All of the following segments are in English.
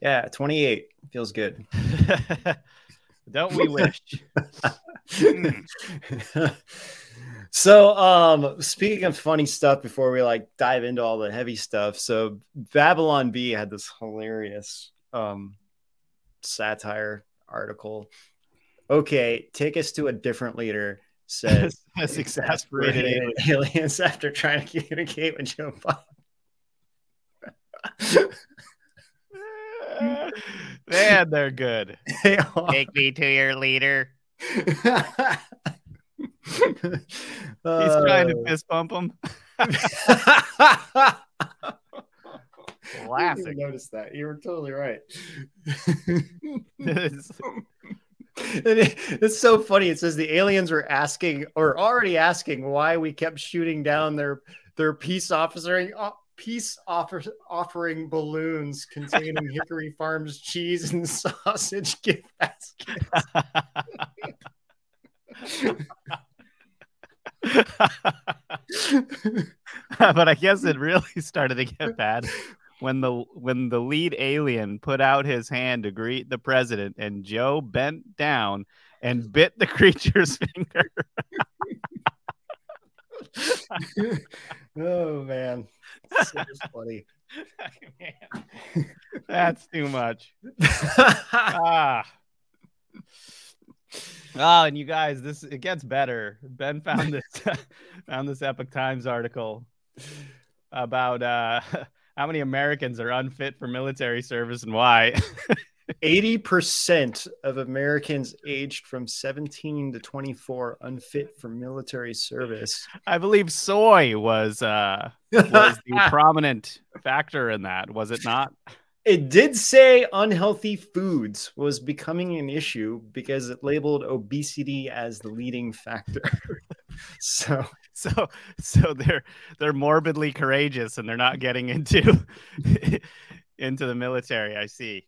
Yeah, 28 feels good. Don't we wish? so, um, speaking of funny stuff, before we like dive into all the heavy stuff, so Babylon Bee had this hilarious um satire article. Okay, take us to a different leader. Says That's exasperated alien. aliens after trying to communicate with Joe Biden. Man, they're good. They. Take me to your leader. He's Uh, trying to fist bump him. Classic. Notice that you were totally right. It's- it- it's so funny. It says the aliens were asking or already asking why we kept shooting down their their peace offering uh, peace offer, offering balloons containing Hickory Farms cheese and sausage gift baskets. but I guess it really started to get bad when the when the lead alien put out his hand to greet the president and Joe bent down and bit the creature's finger. Oh man, so funny. Man, that's too much. Ah. Oh, and you guys, this it gets better. Ben found this found this Epoch Times article about uh how many Americans are unfit for military service and why. 80% of Americans aged from 17 to 24 unfit for military service. I believe soy was uh was the prominent factor in that, was it not? it did say unhealthy foods was becoming an issue because it labeled obesity as the leading factor. so, So so they're they're morbidly courageous and they're not getting into into the military, I see.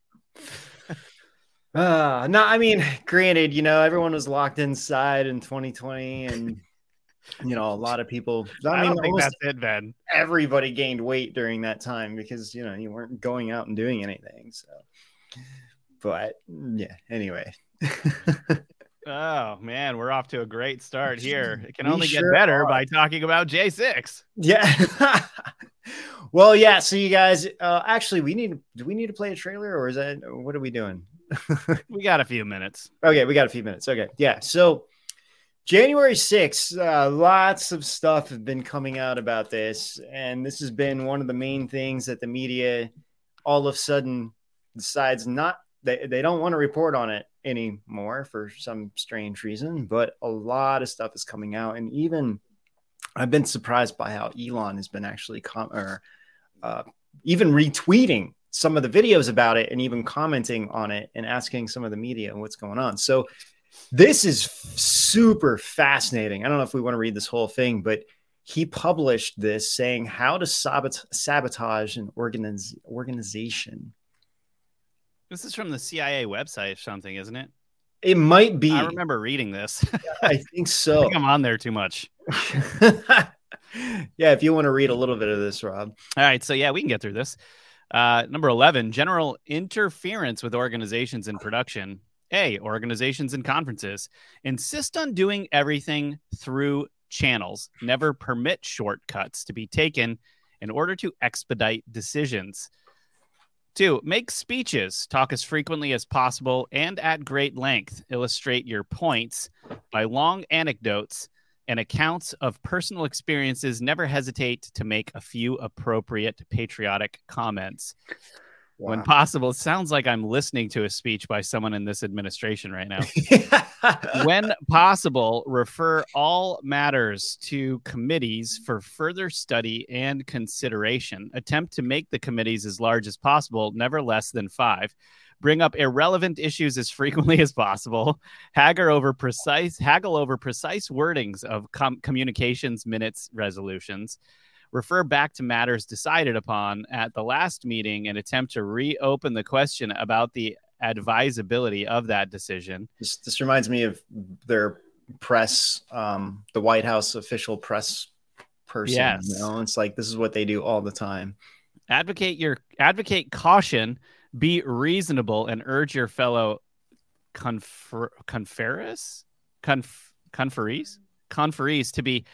Uh, no, I mean, granted, you know, everyone was locked inside in 2020 and you know, a lot of people, I I, mean, don't think that's it, Ben. everybody gained weight during that time because you know you weren't going out and doing anything so but yeah anyway Oh man, we're off to a great start here. It can only get sure better are. by talking about J6. yeah well yeah so you guys uh actually we need do we need to play a trailer or is that what are we doing We got a few minutes. okay we got a few minutes okay yeah so January 6th, uh, lots of stuff have been coming out about this, and this has been one of the main things that the media all of a sudden decides not they, they don't want to report on it anymore for some strange reason, but a lot of stuff is coming out, and even I've been surprised by how Elon has been actually com- or uh, even retweeting some of the videos about it and even commenting on it and asking some of the media what's going on. So this is super fascinating. I don't know if we want to read this whole thing, but he published this saying how to sabot- sabotage an organiz- organization. This is from the CIA website or something, isn't it? It might be. I remember reading this. I think I so. think I'm on there too much. yeah, if you want to read a little bit of this, Rob. All right, so yeah, we can get through this. Uh, number 11, general interference with organizations in production. A, organizations and conferences. Insist on doing everything through channels. Never permit shortcuts to be taken in order to expedite decisions. Two, make speeches. Talk as frequently as possible and at great length. Illustrate your points by long anecdotes and accounts of personal experiences. Never hesitate to make a few appropriate patriotic comments when possible. It sounds like I'm listening to a speech by someone in this administration right now. when possible, refer all matters to committees for further study and consideration. Attempt to make the committees as large as possible, never less than five. Bring up irrelevant issues as frequently as possible. Haggle over precise haggle over precise wordings of com- communications minutes resolutions. Refer back to matters decided upon at the last meeting and attempt to reopen the question about the advisability of that decision. this, this reminds me of their press, um, the White House official press person. Yes. You know, it's like this is what they do all the time. advocate your advocate caution Be reasonable and urge your fellow confer- conferees, conf- conferees, conferees to be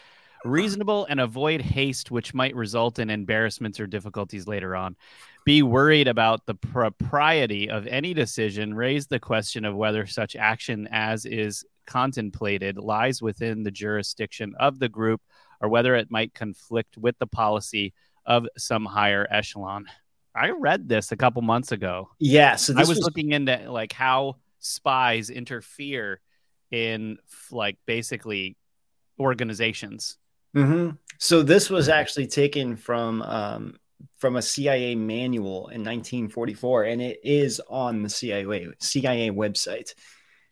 reasonable and avoid haste, which might result in embarrassments or difficulties later on. Be worried about the propriety of any decision. Raise the question of whether such action as is contemplated lies within the jurisdiction of the group or whether it might conflict with the policy of some higher echelon. I read this a couple months ago. Yeah, so I was, was looking into like how spies interfere in like basically organizations. Mm-hmm. So this was actually taken from um, from a CIA manual in 1944, and it is on the CIA CIA website.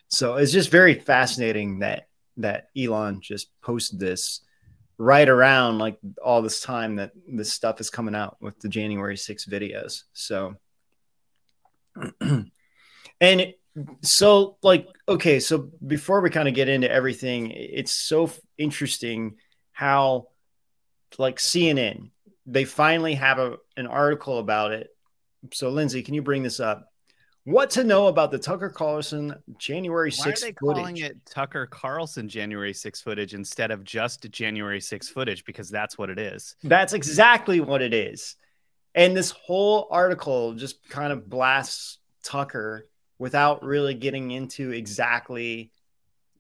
So it's just very fascinating that that Elon just posted this right around like all this time that this stuff is coming out with the January 6 videos. So and so like okay, so before we kind of get into everything, it's so interesting how like CNN they finally have a, an article about it. So Lindsay, can you bring this up? What to know about the Tucker Carlson January 6th Why are they footage? calling it Tucker Carlson January 6 footage instead of just January 6 footage? Because that's what it is. That's exactly what it is. And this whole article just kind of blasts Tucker without really getting into exactly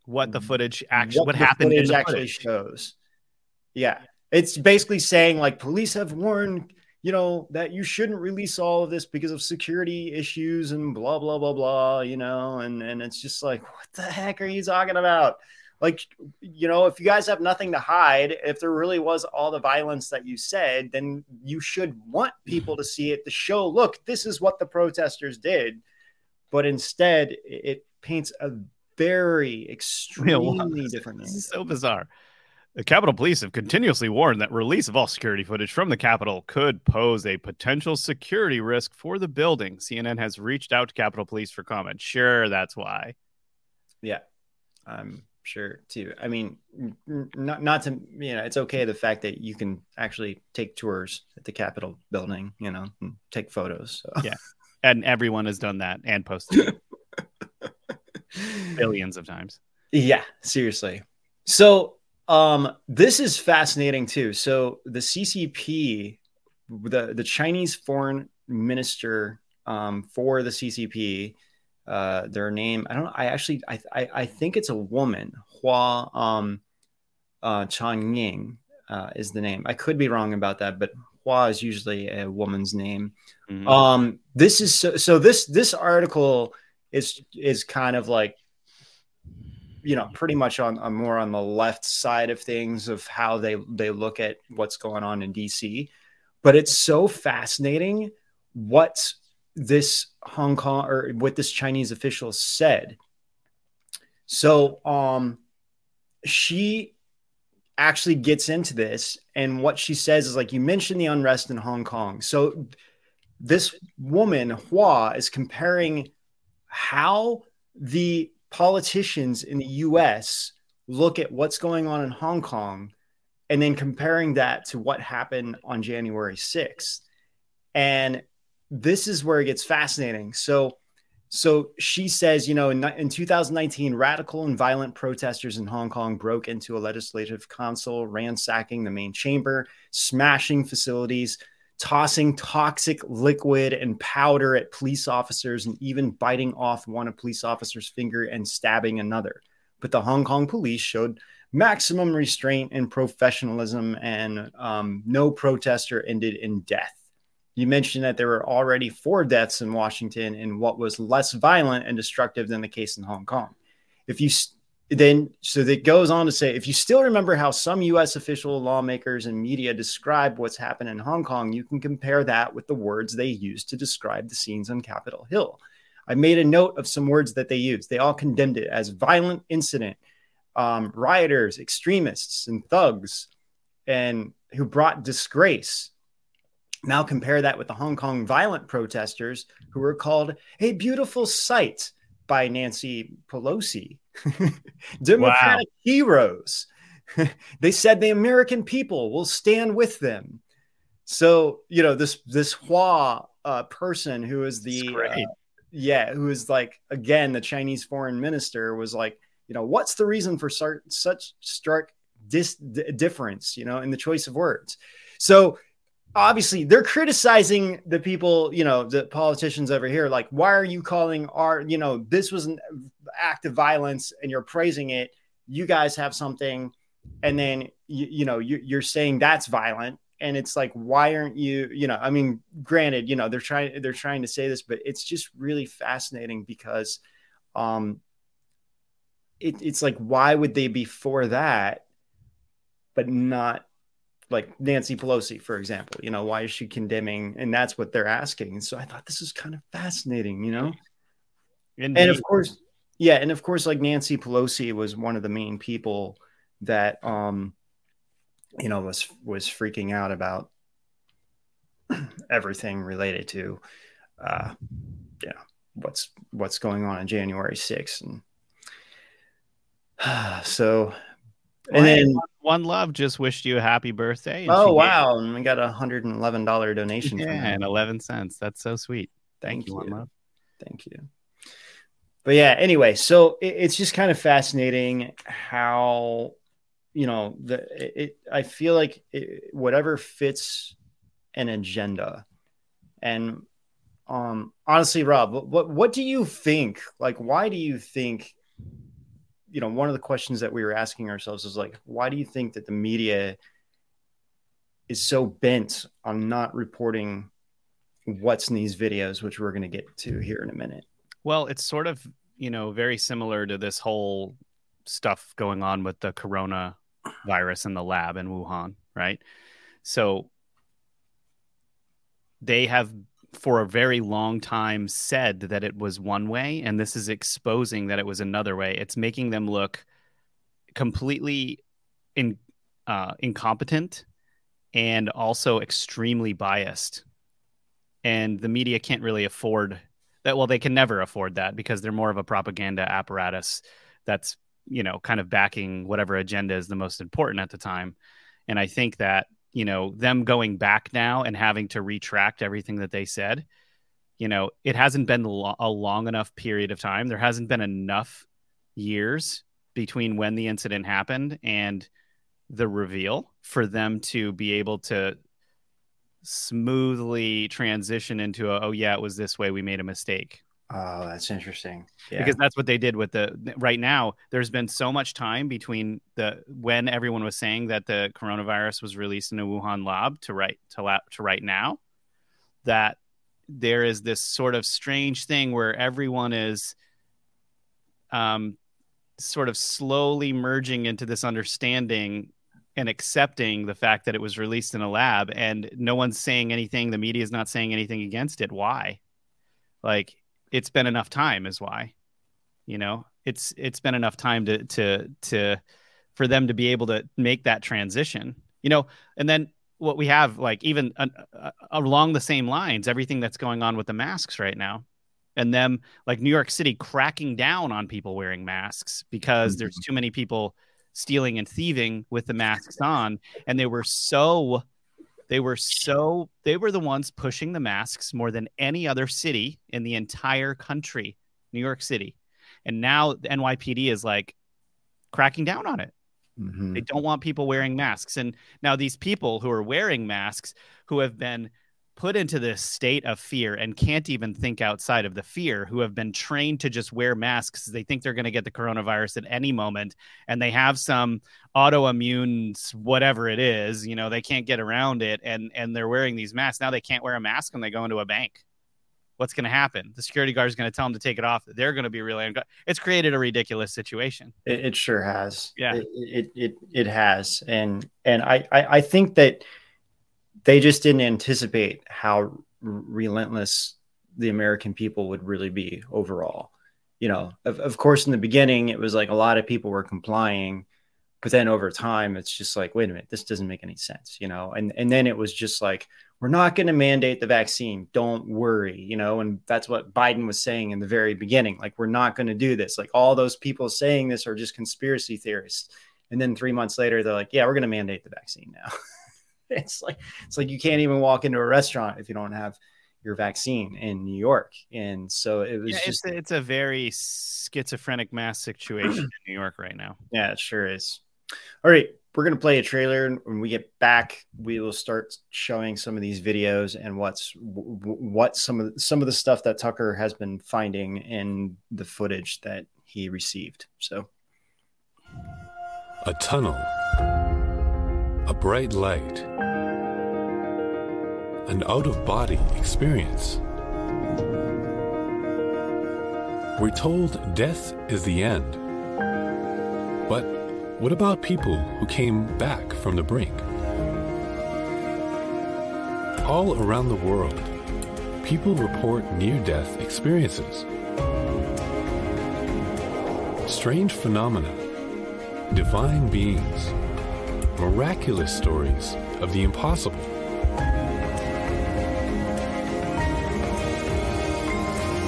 what the footage actually what, what happened the actually footage. shows. Yeah. It's basically saying like police have warned you know, that you shouldn't release all of this because of security issues and blah blah blah blah, you know, and and it's just like, what the heck are you talking about? Like, you know, if you guys have nothing to hide, if there really was all the violence that you said, then you should want people to see it to show, look, this is what the protesters did. But instead, it paints a very extremely different. Thing. So bizarre. The Capitol Police have continuously warned that release of all security footage from the Capitol could pose a potential security risk for the building. CNN has reached out to Capitol Police for comment. Sure, that's why. Yeah, I'm sure too. I mean, not not to you know, it's okay the fact that you can actually take tours at the Capitol building, you know, and take photos. So. Yeah, and everyone has done that and posted billions of times. Yeah, seriously. So um, this is fascinating too. So the CCP, the the Chinese foreign minister um, for the CCP, uh, their name I don't know. I actually I, I, I think it's a woman. Hua um, uh, Chunying uh, is the name. I could be wrong about that, but Hua is usually a woman's name. Mm-hmm. Um, this is so, so. This this article is is kind of like you know pretty much on, on more on the left side of things of how they they look at what's going on in DC but it's so fascinating what this Hong Kong or what this Chinese official said. So um she actually gets into this and what she says is like you mentioned the unrest in Hong Kong. So this woman Hua is comparing how the politicians in the US look at what's going on in Hong Kong and then comparing that to what happened on January 6th. And this is where it gets fascinating. So, so she says, you know, in, in 2019, radical and violent protesters in Hong Kong broke into a legislative council, ransacking the main chamber, smashing facilities, tossing toxic liquid and powder at police officers and even biting off one a police officer's finger and stabbing another. But the Hong Kong police showed maximum restraint and professionalism, and um, no protester ended in death. You mentioned that there were already four deaths in Washington in what was less violent and destructive than the case in Hong Kong. If you then so that goes on to say if you still remember how some US official lawmakers and media describe what's happened in Hong Kong, you can compare that with the words they used to describe the scenes on Capitol Hill. I made a note of some words that they used. They all condemned it as violent incident, um, rioters, extremists, and thugs, and who brought disgrace. Now compare that with the Hong Kong violent protesters who were called a beautiful sight by Nancy Pelosi Democratic wow. heroes. they said the American people will stand with them. So, you know, this this Hua uh, person who is the uh, yeah, who is like again the Chinese foreign minister was like, you know, what's the reason for such stark dis- difference, you know, in the choice of words? So obviously they're criticizing the people, you know, the politicians over here. Like, why are you calling our, you know, this was an act of violence and you're praising it? You guys have something, and then you, you know you, you're saying that's violent and it's like why aren't you you know i mean granted you know they're trying they're trying to say this but it's just really fascinating because um it, it's like why would they be for that but not like nancy pelosi for example you know why is she condemning? And that's what they're asking. And so i thought this is kind of fascinating you know? Indeed. and of course yeah and of course like nancy pelosi was one of the main people that um you know was was freaking out about everything related to uh yeah what's what's going on in January 6th and so and then one love just wished you a happy birthday oh wow. And we got a hundred and eleven dollar donation yeah and 11 cents. That's so sweet. Thank, thank you, you. thank you. But yeah anyway so it, it's just kind of fascinating how you know the it, i feel like it, whatever fits an agenda. And um honestly rob what what do you think? Like why do you think you know one of the questions that we were asking ourselves is like why do you think that the media is so bent on not reporting what's in these videos which we're going to get to here in a minute well it's sort of you know very similar to this whole stuff going on with the corona virus in the lab in Wuhan, right? So they have for a very long time said that it was one way and this is exposing that it was another way it's making them look completely in, uh, incompetent and also extremely biased and the media can't really afford that well they can never afford that because they're more of a propaganda apparatus that's you know, kind of backing whatever agenda is the most important at the time. And I think that, you know, them going back now and having to retract everything that they said, you know, it hasn't been a long enough period of time. There hasn't been enough years between when the incident happened and the reveal for them to be able to smoothly transition into a, oh yeah it was this way we made a mistake Oh, that's interesting. Yeah. Because that's what they did with the right now. There's been so much time between the when everyone was saying that the coronavirus was released in a Wuhan lab to right to lab to right now that there is this sort of strange thing where everyone is um sort of slowly merging into this understanding and accepting the fact that it was released in a lab and no one's saying anything the media is not saying anything against it why like it's been enough time is why you know? It's it's been enough time to to to for them to be able to make that transition you know? And then what we have like even uh, along the same lines everything that's going on with the masks right now and them like new york city cracking down on people wearing masks because mm-hmm. there's too many people stealing and thieving with the masks on. And they were so they were so they were the ones pushing the masks more than any other city in the entire country, New York City. And now the NYPD is like cracking down on it. Mm-hmm. They don't want people wearing masks. And now these people who are wearing masks who have been put into this state of fear and can't even think outside of the fear, who have been trained to just wear masks. They think they're going to get the coronavirus at any moment, and they have some autoimmune whatever it is. You know, they can't get around it, and and they're wearing these masks now. They can't wear a mask when they go into a bank. What's going to happen? The security guard is going to tell them to take it off. They're going to be really. It's created a ridiculous situation. It, it sure has. Yeah, it, it it it has, and and I I, I think that they just didn't anticipate how relentless the American people would really be overall. You know, of, of course, in the beginning, it was like a lot of people were complying, but then over time, it's just like, wait a minute, this doesn't make any sense, you know? And, and then it was just like, we're not going to mandate the vaccine. Don't worry, you know? And that's what Biden was saying in the very beginning. Like, we're not going to do this. Like, all those people saying this are just conspiracy theorists. And then three months later, they're like, yeah, we're going to mandate the vaccine now. it's like it's like you can't even walk into a restaurant if you don't have your vaccine in New York. And so it was Yeah, just, it's a, it's a very schizophrenic mass situation in New York right now. yeah, it sure is. All right. We're going to play a trailer. and When we get back, we will start showing some of these videos and what's w- w- what some of the, some of the stuff that Tucker has been finding in the footage that he received. So, A tunnel. A bright light. An out of body experience. We're told death is the end. But what about people who came back from the brink? All around the world, people report near death experiences. Strange phenomena divine beings, miraculous stories of the impossible.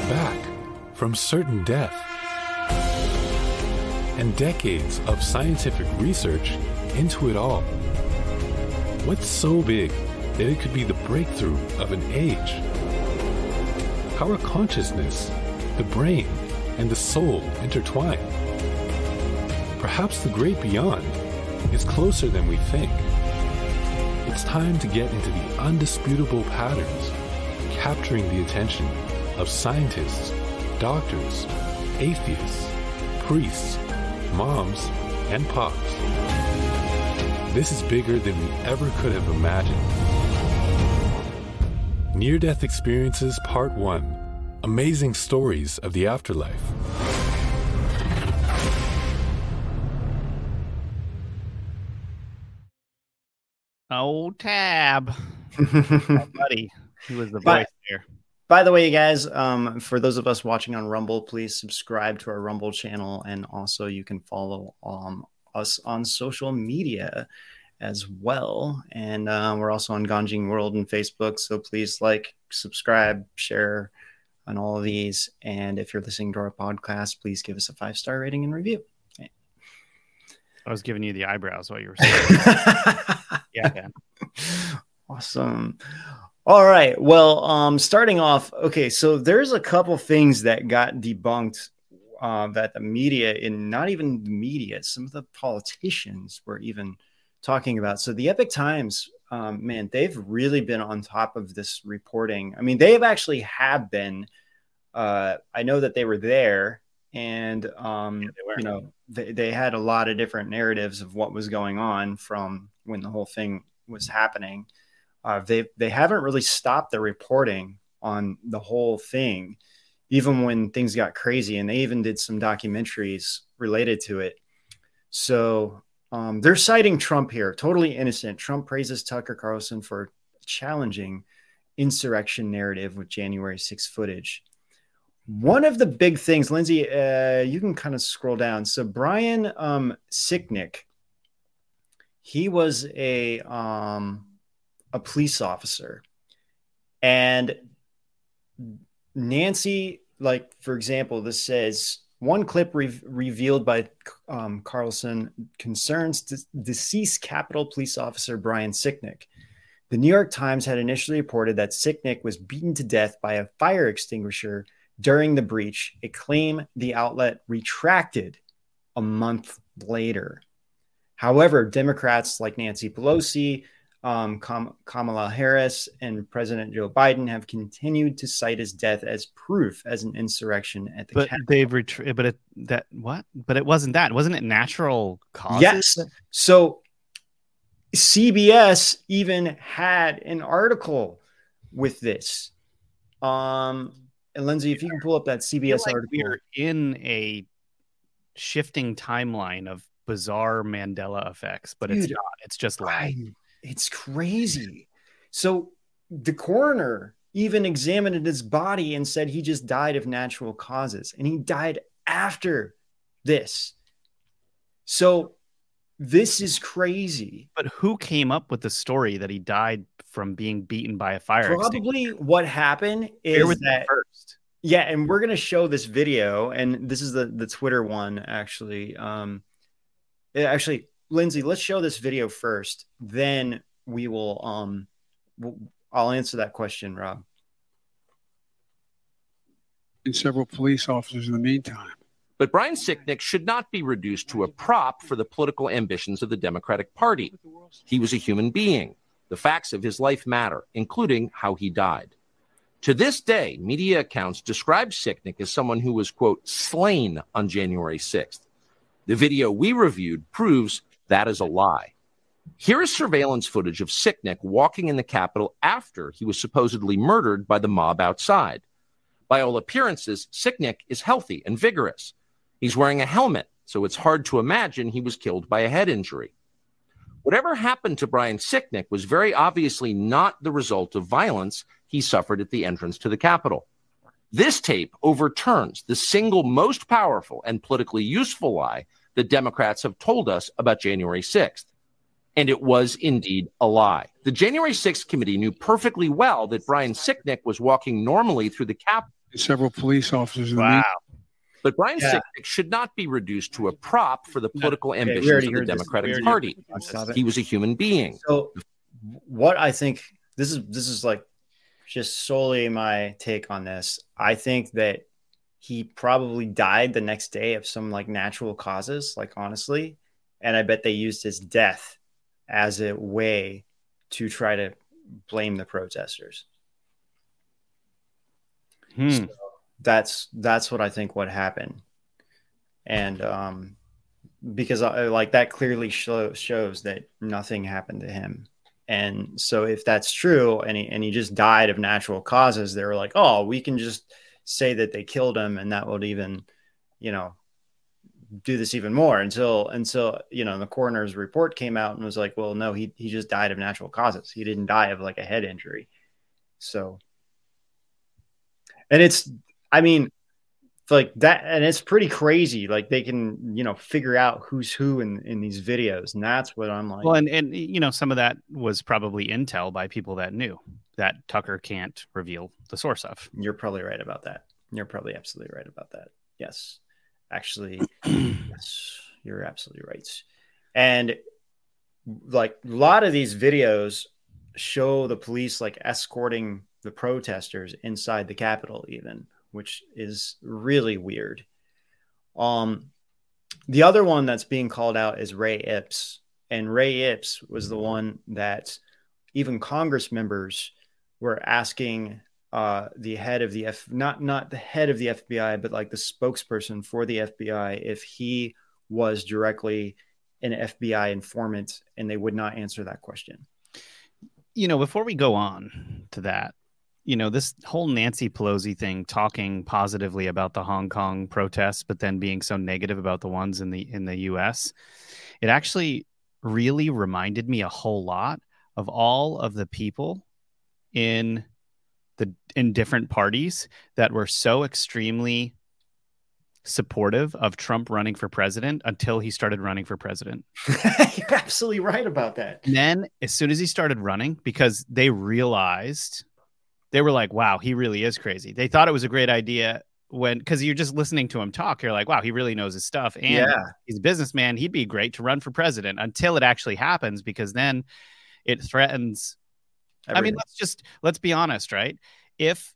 Back from certain death. And decades of scientific research into it all. What's so big that it could be the breakthrough of an age? How are consciousness, the brain, and the soul intertwined? Perhaps the great beyond is closer than we think. It's time to get into the undisputable patterns, capturing the attention of scientists, doctors, atheists, priests, moms, and pops. This is bigger than we ever could have imagined. Near Death Experiences Part 1 Amazing Stories of the Afterlife. Tab, Oh, buddy, he was the But- voice there. by the way, you guys, um, for those of us watching on Rumble, please subscribe to our Rumble channel, and also you can follow um, us on social media as well. And uh, we're also on Ganjing World and Facebook, so please like, subscribe, share on all of these. And if you're listening to our podcast, please give us a five star rating and review. I was giving you the eyebrows while you were yeah, awesome. All right. Well, um, starting off, okay, so there's a couple things that got debunked uh, that the media, and not even the media, some of the politicians were even talking about. So the Epoch Times, um, man, they've really been on top of this reporting. I mean, they have actually have been. Uh, I know that they were there, and um, were. you know, they, they had a lot of different narratives of what was going on from when the whole thing was happening. Uh, they they haven't really stopped their reporting on the whole thing, even when things got crazy, and they even did some documentaries related to it. So um, they're citing Trump here, totally innocent. Trump praises Tucker Carlson for challenging insurrection narrative with January 6 footage. One of the big things, Lindsay, uh, you can kind of scroll down. So Brian um, Sicknick, he was a um, a police officer, and Nancy, like for example, this says one clip re- revealed by um, Carlson concerns de- deceased Capitol Police Officer Brian Sicknick. The New York Times had initially reported that Sicknick was beaten to death by a fire extinguisher during the breach, a claim the outlet retracted a month later. However, Democrats like Nancy Pelosi, um, Kamala Harris, and President Joe Biden have continued to cite his death as proof as an insurrection at the But Capitol. they've retreated. But it that what? But it wasn't that. Wasn't it natural causes? Yes. So CBS even had an article with this. Um, and Lindsay, if you can pull up that CBS like article. we're in a shifting timeline of bizarre Mandela effects, but it's not. It's just. Right. It's crazy. So the coroner even examined his body and said he just died of natural causes, and he died after this. So this is crazy. But who came up with the story that he died from being beaten by a fire? Probably what happened is that first? Yeah, and we're gonna show this video, and this is the the Twitter one actually. Um, actually, Lindsay, let's show this video first, then we will. Um, we'll, I'll answer that question, Rob. and several police officers in the meantime. But Brian Sicknick should not be reduced to a prop for the political ambitions of the Democratic Party. He was a human being. The facts of his life matter, including how he died. To this day, media accounts describe Sicknick as someone who was, quote, slain on January 6th. The video we reviewed proves that is a lie. Here is surveillance footage of Sicknick walking in the Capitol after he was supposedly murdered by the mob outside. By all appearances, Sicknick is healthy and vigorous. He's wearing a helmet, so it's hard to imagine he was killed by a head injury. Whatever happened to Brian Sicknick was very obviously not the result of violence he suffered at the entrance to the Capitol. This tape overturns the single most powerful and politically useful lie that Democrats have told us about January 6th. And it was indeed a lie. The January 6th committee knew perfectly well that Brian Sicknick was walking normally through the Capitol. Several police officers in the Wow. But Brian Yeah. Sicknick should not be reduced to a prop for the political we ambitions of the. Democratic Party. He was a human being. So, what I think this is this is like just solely my take on this. I think that he probably died the next day of some like natural causes, like honestly, and I bet they used his death as a way to try to blame the protesters. Hmm. That's that's what I think what happened, and um, because I, like that clearly show, shows that nothing happened to him. And so, if that's true, and he and he just died of natural causes, they were like, "Oh, we can just say that they killed him, and that would even, you know, do this even more." Until until you know the coroner's report came out and was like, "Well, no, he he just died of natural causes. He didn't die of like a head injury." So, and it's, I mean, like that, and it's pretty crazy. Like they can, you know, figure out who's who in in these videos, and that's what I'm like. Well, and and you know, some of that was probably intel by people that knew that Tucker can't reveal the source of. You're probably right about that. You're probably absolutely right about that. Yes. Actually, yes, you're absolutely right. And like a lot of these videos show the police like escorting the protesters inside the Capitol, even, which is really weird. Um, the other one that's being called out is Ray Epps, and Ray Epps was the one that even Congress members were asking uh, the head of the F, not not the head of the FBI, but like the spokesperson for the FBI, if he was directly an FBI informant, and they would not answer that question. You know, before we go on to that, you know, this whole Nancy Pelosi thing, talking positively about the Hong Kong protests, but then being so negative about the ones in the in the U.S. It actually really reminded me a whole lot of all of the people in the in different parties that were so extremely supportive of Trump running for president until he started running for president. You're absolutely right about that. And then as soon as he started running, because they realized they were like, wow, he really is crazy. They thought it was a great idea when because you're just listening to him talk, you're like, wow, he really knows his stuff. And yeah, he's a businessman, he'd be great to run for president until it actually happens, because then it threatens I mean, let's just let's be honest, right? If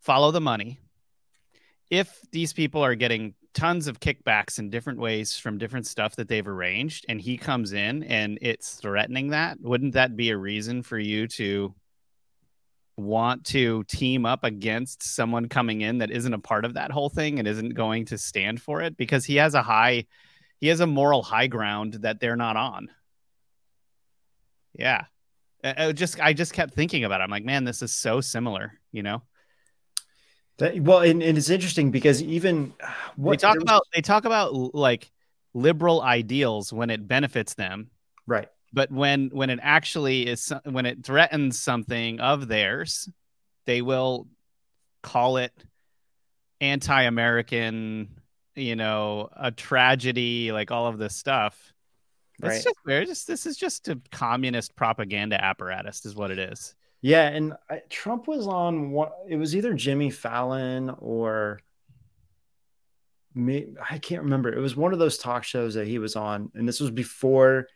follow the money, if these people are getting tons of kickbacks in different ways from different stuff that they've arranged, and he comes in and it's threatening that, wouldn't that be a reason for you to want to team up against someone coming in that isn't a part of that whole thing and isn't going to stand for it because he has a high he has a moral high ground that they're not on. Yeah. I I just I just kept thinking about it. I'm like, man, this is so similar, you know. That, well, and, and it's interesting because even what they talk about they talk about like liberal ideals when it benefits them, right. But when when it actually is when it threatens something of theirs, they will call it anti-American, you know, a tragedy, like all of this stuff. It's Right. just weird. Just this is just a communist propaganda apparatus, is what it is. Yeah, and I, Trump was on what it was either Jimmy Fallon or me. I can't remember. It was one of those talk shows that he was on, and this was before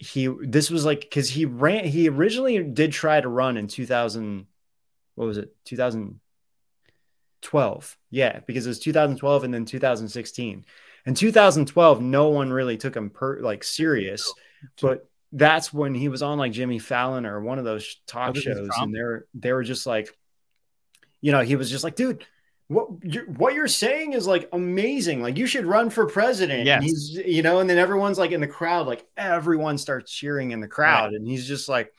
he. This was like because he ran. He originally did try to run in two thousand. What was it? 2012 Yeah, because it was 2012 and then 2016. In 2012, no one really took him per like serious, but that's when he was on like Jimmy Fallon or one of those talk shows, and they're they were just like, you know, he was just like, dude, what you what you're saying is like amazing. Like you should run for president. Yes. He's you know, and then everyone's like in the crowd, like everyone starts cheering in the crowd, and he's just like,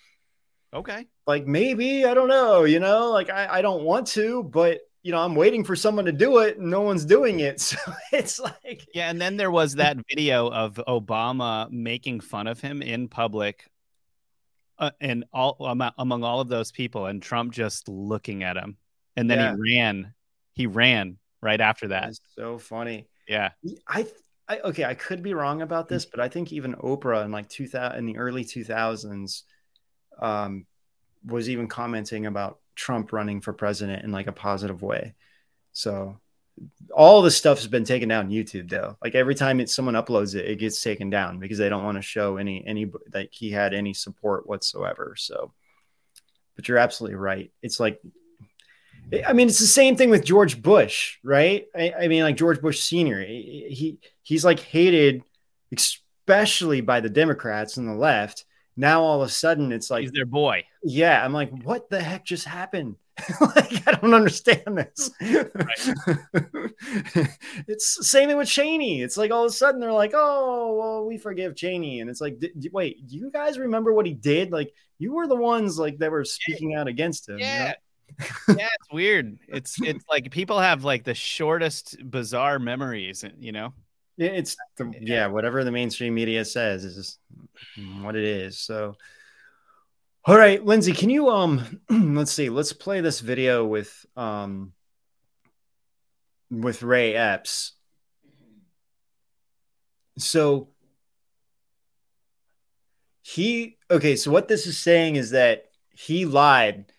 Okay. like maybe I don't know, you know, like I, I don't want to, but you know, I'm waiting for someone to do it, and no one's doing it. So it's like, Yeah, and then there was that video of Obama making fun of him in public, uh, and all amo- among all of those people, and Trump just looking at him, and then Yeah. he ran. He ran right after that. that's so funny. Yeah, I, I okay, I could be wrong about this, but I think even Oprah in like 2000 in the early 2000s um was even commenting about Trump running for president in like a positive way. So all the stuff has been taken down YouTube though. Like every time it, someone uploads it, it gets taken down because they don't want to show any any that he had any support whatsoever. So, but you're absolutely right. It's like, I mean, it's the same thing with George Bush, right? I, I mean, like George Bush Senior, he he- he's like hated, especially by the Democrats and the left. Now all of a sudden, it's like he's their boy. yeah, I'm like, what the heck just happened? like, I don't understand this. it's the same thing with Cheney. It's like all of a sudden they're like, oh, well, we forgive Cheney, and it's like, d- d- wait, do you guys remember what he did? Like, you were the ones like that were speaking out against him. you know? Yeah. it's weird. It's it's like people have like the shortest bizarre memories, you know. Yeah, it's the, yeah, whatever the mainstream media says is just what it is. So, all right, Lindsay, can you um, let's see, let's play this video with um, with Ray Epps. So he okay, so what this is saying is that he lied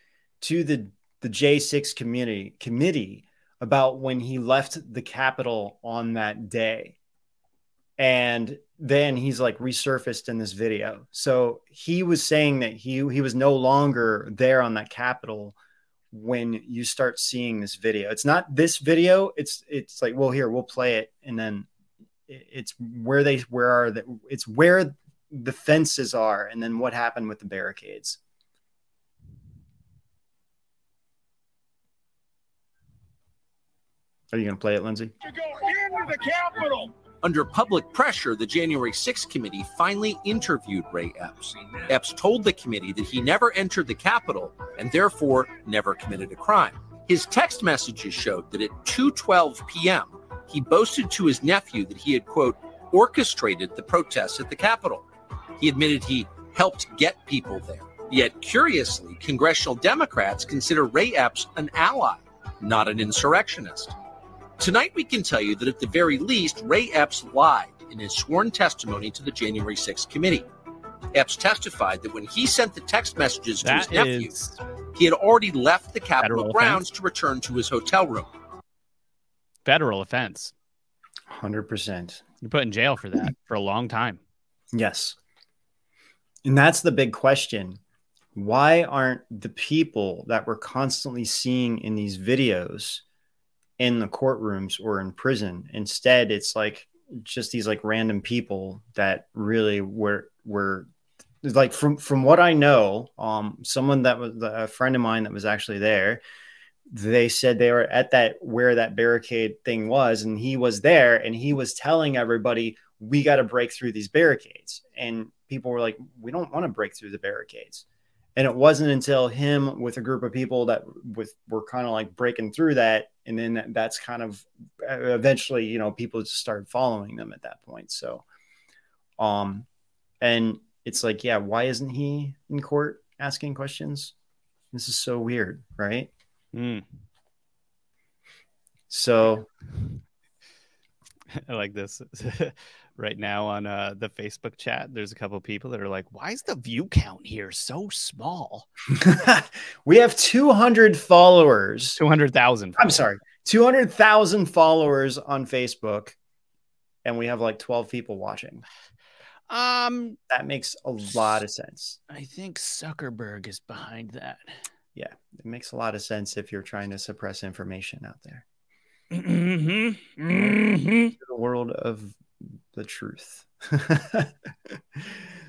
to the the J6 community committee about when he left the Capitol on that day. And then he's like resurfaced in this video. So he was saying that he he was no longer there on that Capitol when you start seeing this video. It's not this video. It's it's like, well, here we'll play it, and then it's where they where are the it's where the fences are, and then what happened with the barricades. Are you gonna play it, Lindsay? to go into the Capitol. Under public pressure, the January 6th committee finally interviewed Ray Epps. Epps told the committee that he never entered the Capitol and therefore never committed a crime. His text messages showed that at 2:12 p.m., he boasted to his nephew that he had quote orchestrated the protests at the Capitol. He admitted he helped get people there. Yet curiously, congressional Democrats consider Ray Epps an ally, not an insurrectionist. Tonight, we can tell you that at the very least, Ray Epps lied in his sworn testimony to the January 6th committee. Epps testified that when he sent the text messages to his That nephew, is he had already left the Capitol Federal grounds to return to his hotel room. federal offense. Hundred percent. You're put in jail for that for a long time. Yes. And that's the big question. Why aren't the people that we're constantly seeing in these videos in the courtrooms or in prison? Instead, it's like just these like random people that really were were like from from what I know, um, someone that was a friend of mine that was actually there. They said they were at that where that barricade thing was, and he was there, and he was telling everybody, "We got to break through these barricades." And people were like, "We don't want to break through the barricades." And it wasn't until him with a group of people that with were kind of like breaking through that, and then that, that's kind of uh, eventually, you know, people just started following them at that point. So, um, and it's like, yeah, why isn't he in court asking questions? This is so weird, right? Mm. So, I like this right now on uh, the Facebook chat. There's a couple of people that are like, "Why is the view count here so small? we have 200 followers. Two hundred thousand. I'm sorry, 200,000 followers on Facebook, and we have like 12 people watching. Um, That makes a lot of sense. I think Zuckerberg is behind that. yeah, it makes a lot of sense if you're trying to suppress information out there. Mm-hmm. Mm-hmm. the world of the truth.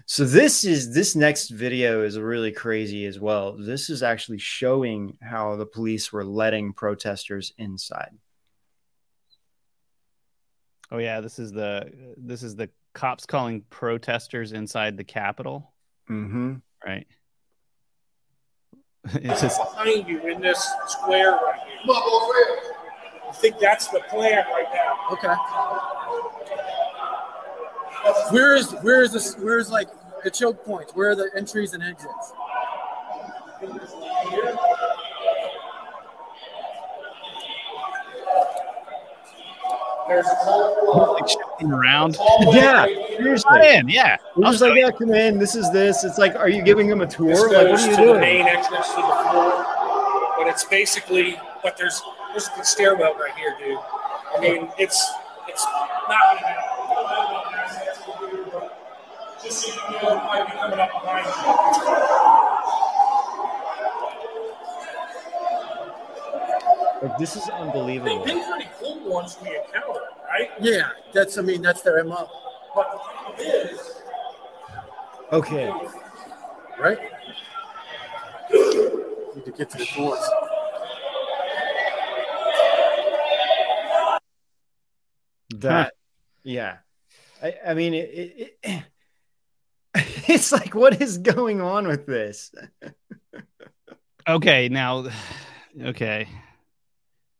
so this is this next video is really crazy as well. This is actually showing how the police were letting protesters inside. Oh yeah, this is the this is the cops calling protesters inside the Capitol, Mm-hmm. right? It's just behind you in this square right here. I think that's the plan right now. Okay. Where is where is this? Where is like the choke points? Where are the entries and exits? There's like shifting around. Yeah, seriously. Man, yeah. We're just like, yeah, come in. This is this. It's like, are you giving them a This tour? Like, what are you to the doing? main entrance to the floor, but it's basically. But there's there's the stairwell right here, dude. I mean, it's it's not. Just so you know, it might be coming up behind Like, this is unbelievable. They've been pretty cool once we encounter right? Yeah, that's I mean that's their mo, But the problem is, Okay. right? Need to get to the doors. That, yeah. I, I mean, it, it, it, it's like, what is going on with this? Okay, now, okay.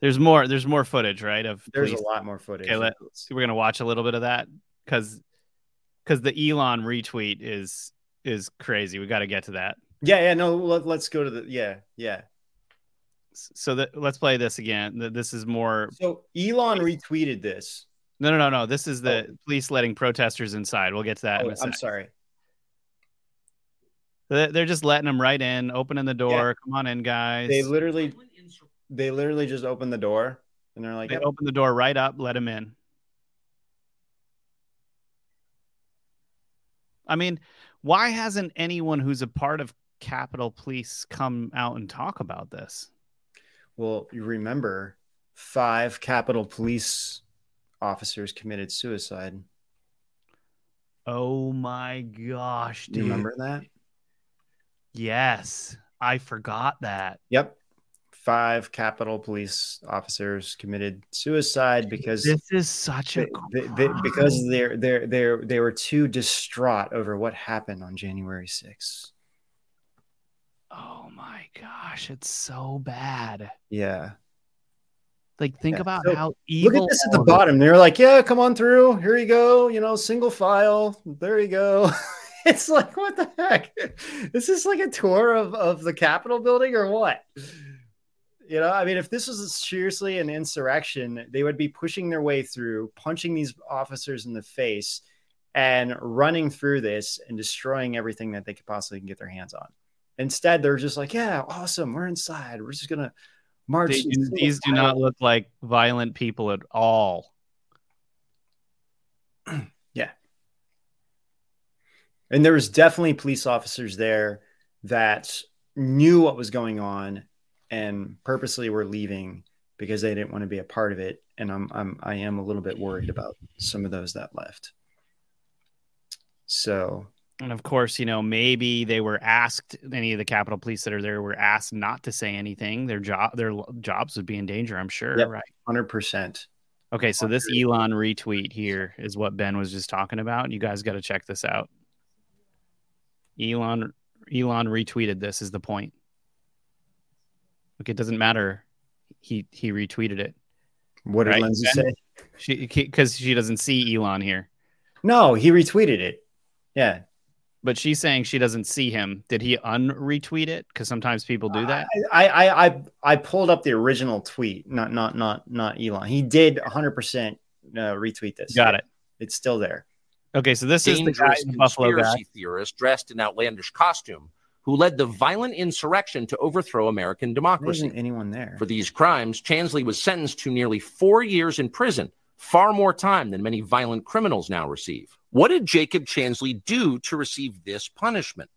There's more. There's more footage, right? Of There's police. a lot more footage. Okay, let, we're gonna watch a little bit of that because because the Elon retweet is is crazy. We got to get to that. yeah, yeah. No, let, let's go to the, yeah, yeah. So that let's play this again. This is more. So Elon retweeted this. No, no, no, no. This is the oh. police letting protesters inside. We'll get to that. Oh, I'm sorry. They- They're just letting them right in, opening the door. Come on in, guys. They literally, they literally just open the door and they're like, They "Yep." open the door right up, let them in. I mean, why hasn't anyone who's a part of Capitol Police come out and talk about this? well, you remember five Capitol Police officers committed suicide. Oh my gosh, Do dude. you remember that? Yes, I forgot that. Yep. Five Capitol Police officers committed suicide because This is such a they, they- because they're they're they're they were too distraught over what happened on January 6th. Oh my gosh, it's so bad. Yeah. Like think Yeah, about so how evil. Look at this at the bottom. They're like, "Yeah, come on through. Here you go. You know, single file. There you go." it's like, what the heck? Is this like a tour of of the Capitol building or what? You know, I mean, if this was seriously an insurrection, they would be pushing their way through, punching these officers in the face, and running through this and destroying everything that they could possibly get their hands on. Instead, they're just like, "Yeah, awesome. We're inside. We're just gonna march." They- these do not look like violent people at all. And there was definitely police officers there that knew what was going on and purposely were leaving because they didn't want to be a part of it. And I'm I'm I am a little bit worried about some of those that left. So And of course, you know, maybe they were asked any of the Capitol Police that are there were asked not to say anything. Their job their jobs would be in danger, I'm sure. Yep. Right. hundred percent. Okay, so this Elon retweet here is what Ben was just talking about. You guys got to check this out. Elon Elon retweeted this is the point. Look, it doesn't matter. He he retweeted it. What did Right, Lindsay say? She because she doesn't see Elon here, No, he retweeted it. Yeah. but she's saying she doesn't see him. Did he unretweet it? Because sometimes people do that. I, I I I pulled up the original tweet, not not not not Elon. He did hundred percent uh, retweet this. Got it. It's still there. Okay, so this is the guy dangerous in the Buffalo guy. conspiracy theorist dressed in outlandish costume who led the violent insurrection to overthrow American democracy. isn't anyone there. For these crimes, Chansley was sentenced to nearly four years in prison, far more time than many violent criminals now receive. What did Jacob Chansley do to receive this punishment?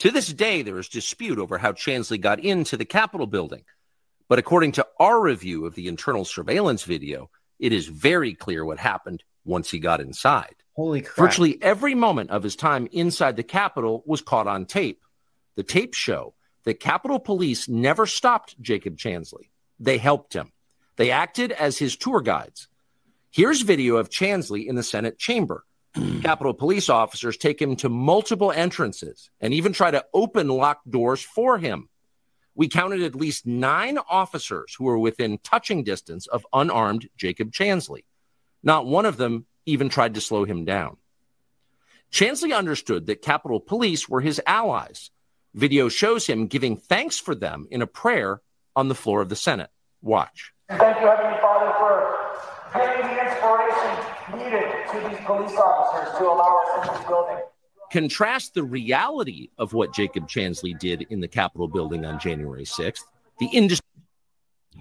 To this day, there is dispute over how Chansley got into the Capitol building. But according to our review of the internal surveillance video, it is very clear what happened once he got inside. Holy crap. Virtually every moment of his time inside the Capitol was caught on tape. The tapes show that Capitol Police never stopped Jacob Chansley. They helped him. They acted as his tour guides. Here's video of Chansley in the Senate chamber. Capitol Police officers take him to multiple entrances and even try to open locked doors for him. We counted at least nine officers who were within touching distance of unarmed Jacob Chansley. Not one of them even tried to slow him down. Chansley understood that Capitol Police were his allies. Video shows him giving thanks for them in a prayer on the floor of the Senate. Watch. Thank you, Heavenly Father, for giving the inspiration needed to these police officers to allow us in this building. Contrast the reality of what Jacob Chansley did in the Capitol building on January 6th. The industry.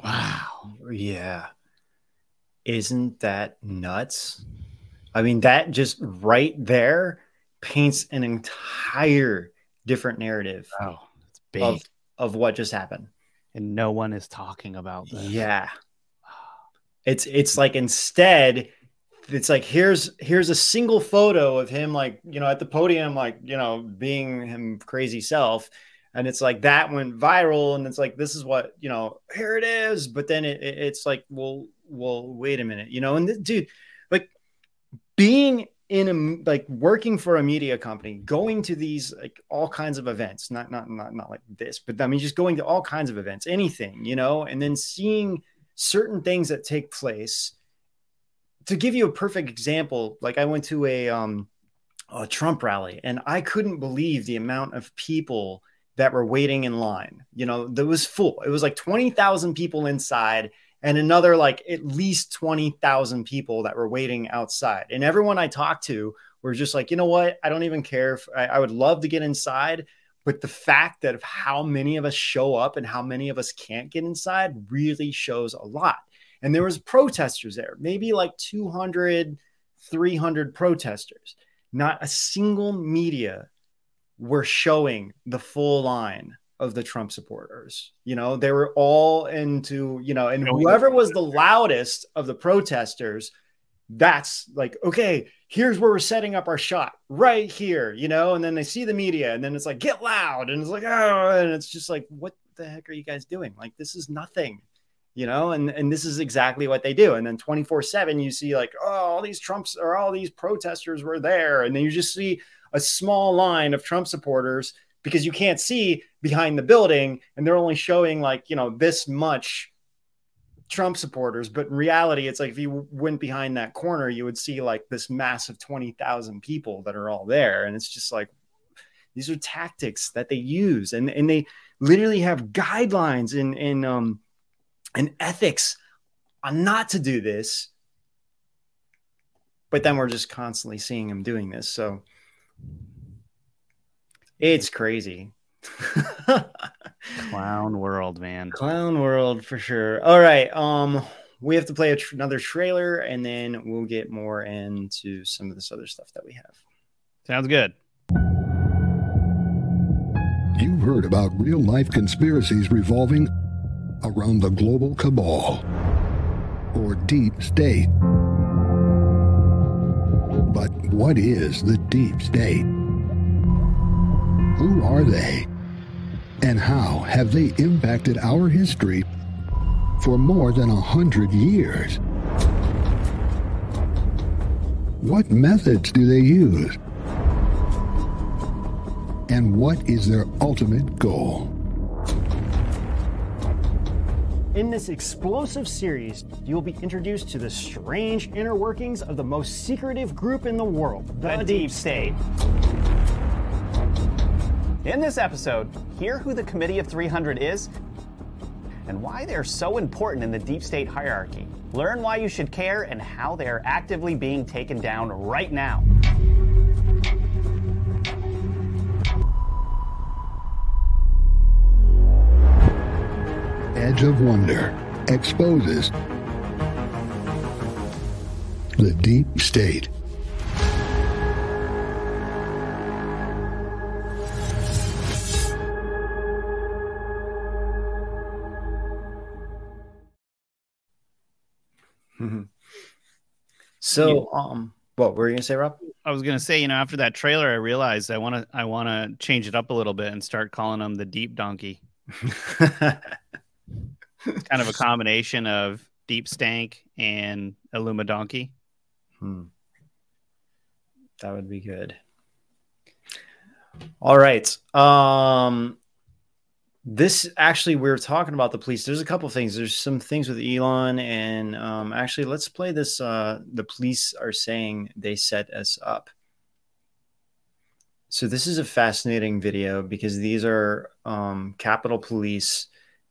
Wow. Yeah. Isn't that nuts? I mean, that just right there paints an entire different narrative Oh, it's big. of, of what just happened. and no one is talking about this. Yeah. It's it's like instead it's like here's here's a single photo of him like, you know, at the podium like, you know, being him crazy self and it's like that went viral and it's like this is what, you know, here it is, but then it- it's like well well wait a minute, you know, and th- dude like being in a like working for a media company going to these like all kinds of events not not not not like this but i mean just going to all kinds of events anything you know and then seeing certain things that take place. To give you a perfect example like i went to a um a trump rally and i couldn't believe the amount of people that were waiting in line you know that was full. It was like 20,000 people inside and another like at least 20,000 people that were waiting outside. And everyone I talked to were just like, you know what? I don't even care if I, I would love to get inside. But the fact that of how many of us show up and how many of us can't get inside really shows a lot. And there was protesters there, maybe like 200, 300 protesters. Not a single media were showing the full line of the Trump supporters. You know, they were all into, you know, and whoever was the loudest of the protesters, that's like, okay, here's where we're setting up our shot right here, you know, and then they see the media and then it's like, get loud. And it's like, oh, and it's just like, what the heck are you guys doing? Like, this is nothing, you know, and, and this is exactly what they do. And then 24 seven, you see like, oh, all these Trumps or all these protesters were there. And then you just see a small line of Trump supporters because you can't see behind the building and they're only showing like you know this much trump supporters. But in reality it's like if you went behind that corner you would see like this mass of 20,000 people that are all there. And it's just like these are tactics that they use. And and they literally have guidelines and and um and ethics on not to do this. But then we're just constantly seeing them doing this. So it's crazy. Clown world, man. Clown world for sure. All right. Um, we have to play tr- another trailer and then we'll get more into some of this other stuff that we have. Sounds good. You've heard about real life conspiracies revolving around the global cabal or deep state. But what is the deep state? Who are they? And how have they impacted our history for more than a hundred years? What methods do they use? And what is their ultimate goal? In this explosive series, you'll be introduced to the strange inner workings of the most secretive group in the world, The Deep State. In this episode, hear who the Committee of 300 is and why they're so important in the deep state hierarchy. Learn why you should care and how they are actively being taken down right now. Edge of Wonder exposes the deep state. So, um, what were you gonna say, Rob? I was gonna say, you know, after that trailer, I realized I want to, I want to change it up a little bit and start calling him the Deep Donkey. kind of a combination of Deep Stank and Illuma Donkey. Hmm. That would be good. All right. Um, this actually, we are talking about the police. There's a couple things. There's some things with Elon, and um, actually, let's play this. Uh, the police are saying they set us up. So this is a fascinating video because these are um, Capitol Police,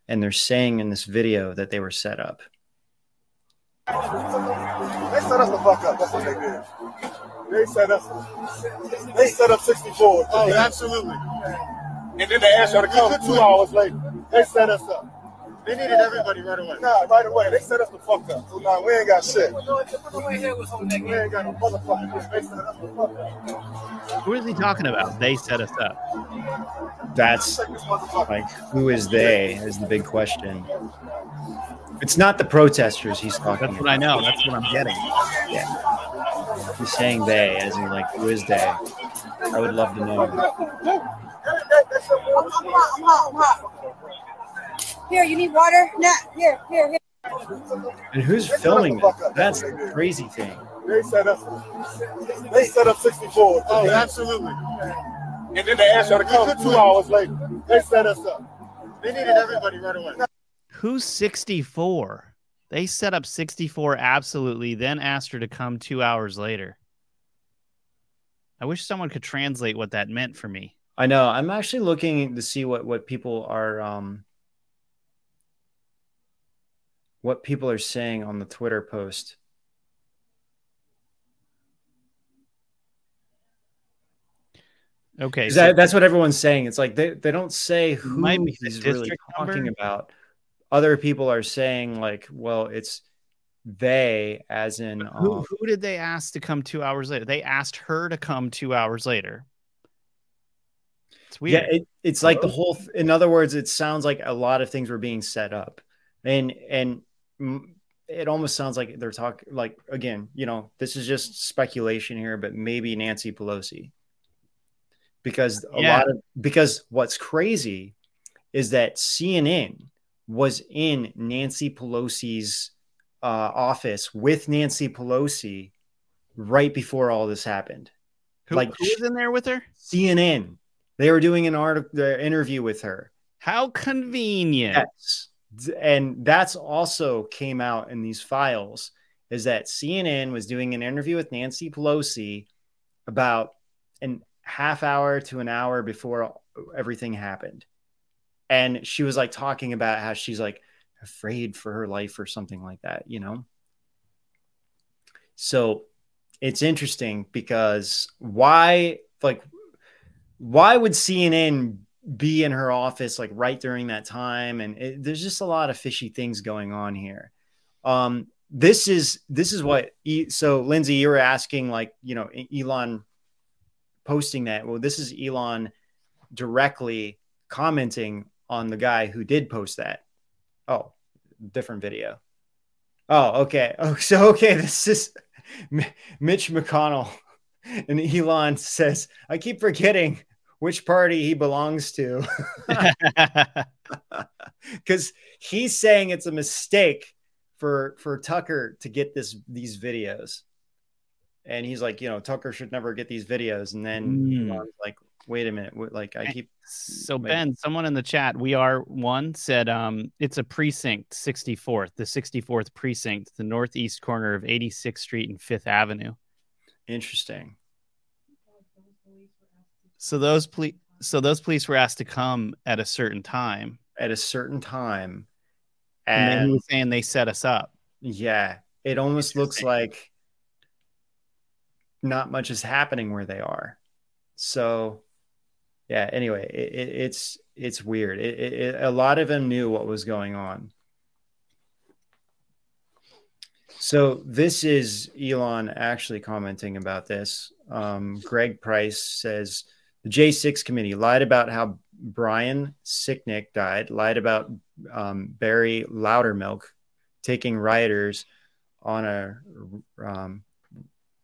and they're saying in this video that they were set up. They set us the fuck up. That's what they did. They set us. They set up 64. Oh, absolutely. And then they asked y'all to come two hours later. They set us up. They needed everybody right away. Nah, right away. They set us the fuck up. So nah, we ain't got shit. We ain't got no motherfucking They set us the fuck up. Who is he talking about? They set us up. That's like, who is they? Is the big question. It's not the protesters he's talking. That's what I know. That's what I'm getting. Yeah, he's saying they, as in like, who is they? I would love to know. Here, you need water? Nah, here, here, here. And who's filming this? That's the crazy thing. They set us. They set up 64. Oh, absolutely. And then they asked y'all to come two hours later. They set us up. They needed everybody right away. Who's 64? They set up 64 absolutely, then asked her to come two hours later. I wish someone could translate what that meant for me. I know. I'm actually looking to see what what people are um what people are saying on the Twitter post. Okay, so that, that's what everyone's saying. It's like they, they don't say who might be the he's really talking number. about. Other people are saying like, well, it's they, as in who, um, who did they ask to come two hours later? They asked her to come two hours later. It's weird. Yeah, it, it's like the whole. th- In other words, it sounds like a lot of things were being set up, and and it almost sounds like they're talking. Like again, you know, this is just speculation here, but maybe Nancy Pelosi, because a Yeah. lot of because what's crazy is that CNN was in Nancy Pelosi's uh, office with Nancy Pelosi right before all this happened. Who, like who was in there with her? CNN. They were doing an article, their uh, interview with her. How convenient. Yes. And that's also came out in these files is that CNN was doing an interview with Nancy Pelosi about an half hour to an hour before everything happened. And she was like talking about how she's like afraid for her life or something like that, you know? So it's interesting because why, like, why would CNN be in her office like right during that time? And it, there's just a lot of fishy things going on here. Um, this is this is what so Lindsay, you were asking like you know Elon posting that. Well, this is Elon directly commenting on the guy who did post that. Oh, different video. Oh, okay. Oh, so okay, this is M- Mitch McConnell, and Elon says, "I keep forgetting which party he belongs to," because he's saying it's a mistake for for Tucker to get this these videos, and he's like, you know, Tucker should never get these videos, and then Mm. Like, wait a minute, like I keep So Wait. Ben, someone in the chat, we are one said um it's a precinct 64th, the 64th precinct, the northeast corner of 86th Street and 5th Avenue. interesting. So those police so those police were asked to come at a certain time. At a certain time, And, then he and was saying they set us up. Yeah, it almost looks like not much is happening where they are. So, yeah. Anyway, it, it, it's it's weird. It- a lot of them knew what was going on. So this is Elon actually commenting about this. Um, Greg Price says the J6 committee lied about how Brian Sicknick died, lied about um, Barry Loudermilk taking rioters on a um,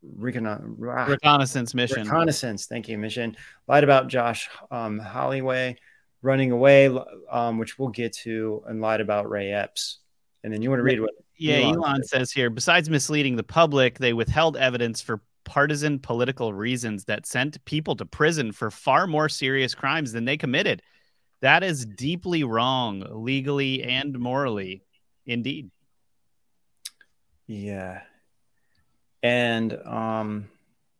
recon- ah, Reconnaissance mission. reconnaissance. Thank you, mission. Lied about Josh um, Holloway running away, um, which we'll get to, and lied about Ray Epps. And then you want to read what? Yeah, Elon Elon says here besides misleading the public, they withheld evidence for partisan political reasons that sent people to prison for far more serious crimes than they committed. That is deeply wrong, legally and morally. Indeed. Yeah. And um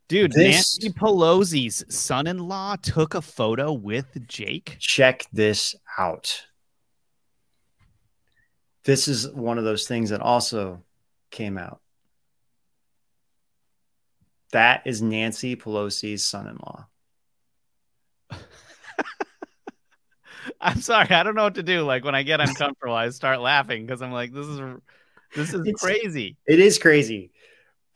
Dude, This- Nancy Pelosi's son in law took a photo with Jake. check this out. This is one of those things that also came out. That is Nancy Pelosi's son-in-law. I'm sorry, I don't know what to do. Like when I get uncomfortable, I start laughing because I'm like, this is this is It's- crazy. It is crazy.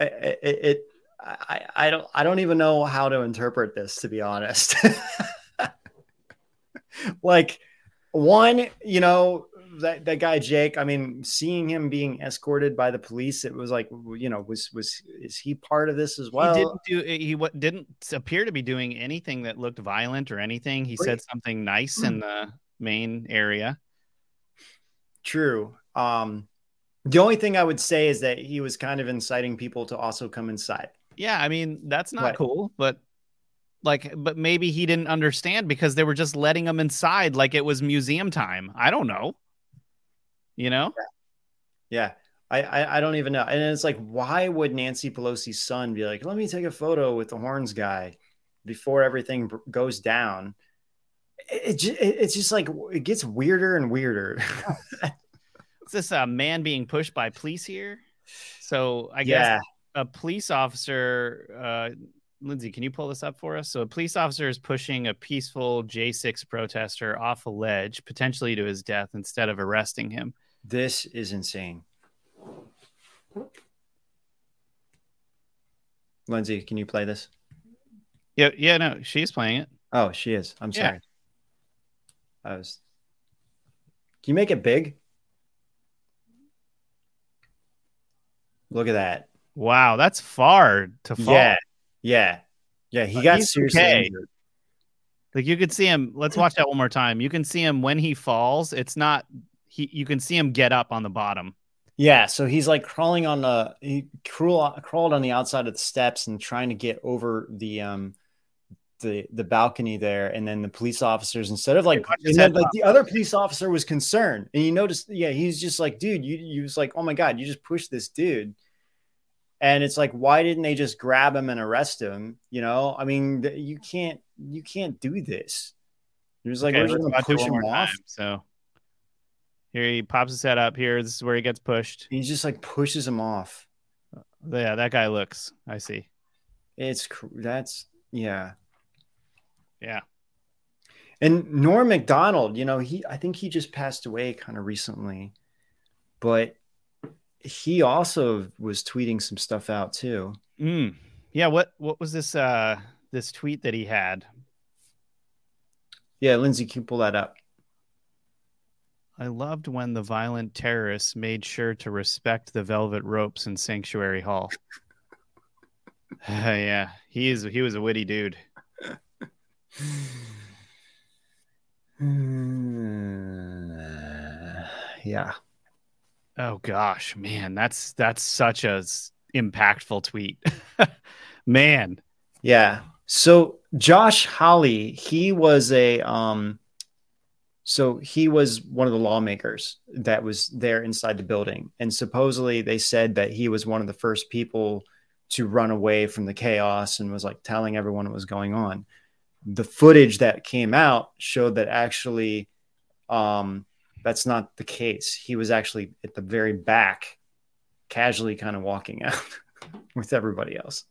I- I- It, it I, I don't I don't even know how to interpret this to be honest. like one, you know, that, that guy Jake, I mean, seeing him being escorted by the police, it was like, you know, was was is he part of this as well? he didn't do he what didn't appear to be doing anything that looked violent or anything. He said something nice in the main area. True. Um, the only thing I would say is that he was kind of inciting people to also come inside. Yeah, I mean that's not cool, but like, but maybe he didn't understand because they were just letting him inside like it was museum time. I don't know. You know? Yeah. I, I, I don't even know. And it's like, why would Nancy Pelosi's son be like, let me take a photo with the horns guy before everything goes down? It, it, it's just like, it gets weirder and weirder. Is this a man being pushed by police here? So I Yeah. guess a police officer, uh, Lindsay, can you pull this up for us? So a police officer is pushing a peaceful J6 protester off a ledge, potentially to his death, instead of arresting him. This is insane. Lindsay, can you play this? Yeah, yeah, no, she's playing it. Oh, she is. I'm Yeah. sorry. I was. Can you make it big? Look at that. Wow, that's far to fall. Yeah. Yeah. Yeah. He Uh, got he's seriously okay. injured. Like you could see him. Let's watch that one more time. You can see him when he falls. It's not he. You can see him get up on the bottom. Yeah. So he's like crawling on the, he crawl, crawled on the outside of the steps and trying to get over the, um, the, the balcony there and then the police officers instead of like and then, like the other police officer was concerned and you noticed yeah he's just like dude you you was like oh my god you just pushed this dude and it's like why didn't they just grab him and arrest him you know i mean you can't you can't do this he was like Okay, we're gonna push him off time. So here he pops his head up. Here, this is where he gets pushed. he just like pushes him off Yeah, that guy looks. I see. it's that's yeah Yeah. And Norm Macdonald, you know, he I think he just passed away kind of recently, but he also was tweeting some stuff out too. Mm. Yeah. What What was this? Uh, this tweet that he had. Yeah, Lindsay, can you pull that up? I loved when the violent terrorists made sure to respect the velvet ropes in Sanctuary Hall. yeah, he is. He was a witty dude. Yeah. Oh gosh, man, that's that's such a impactful tweet. man, Yeah. So Josh Hawley, he was a um so he was one of the lawmakers that was there inside the building and supposedly they said that he was one of the first people to run away from the chaos and was like telling everyone what was going on. The footage that came out showed that actually um that's not the case. He was actually at the very back casually kind of walking out with everybody else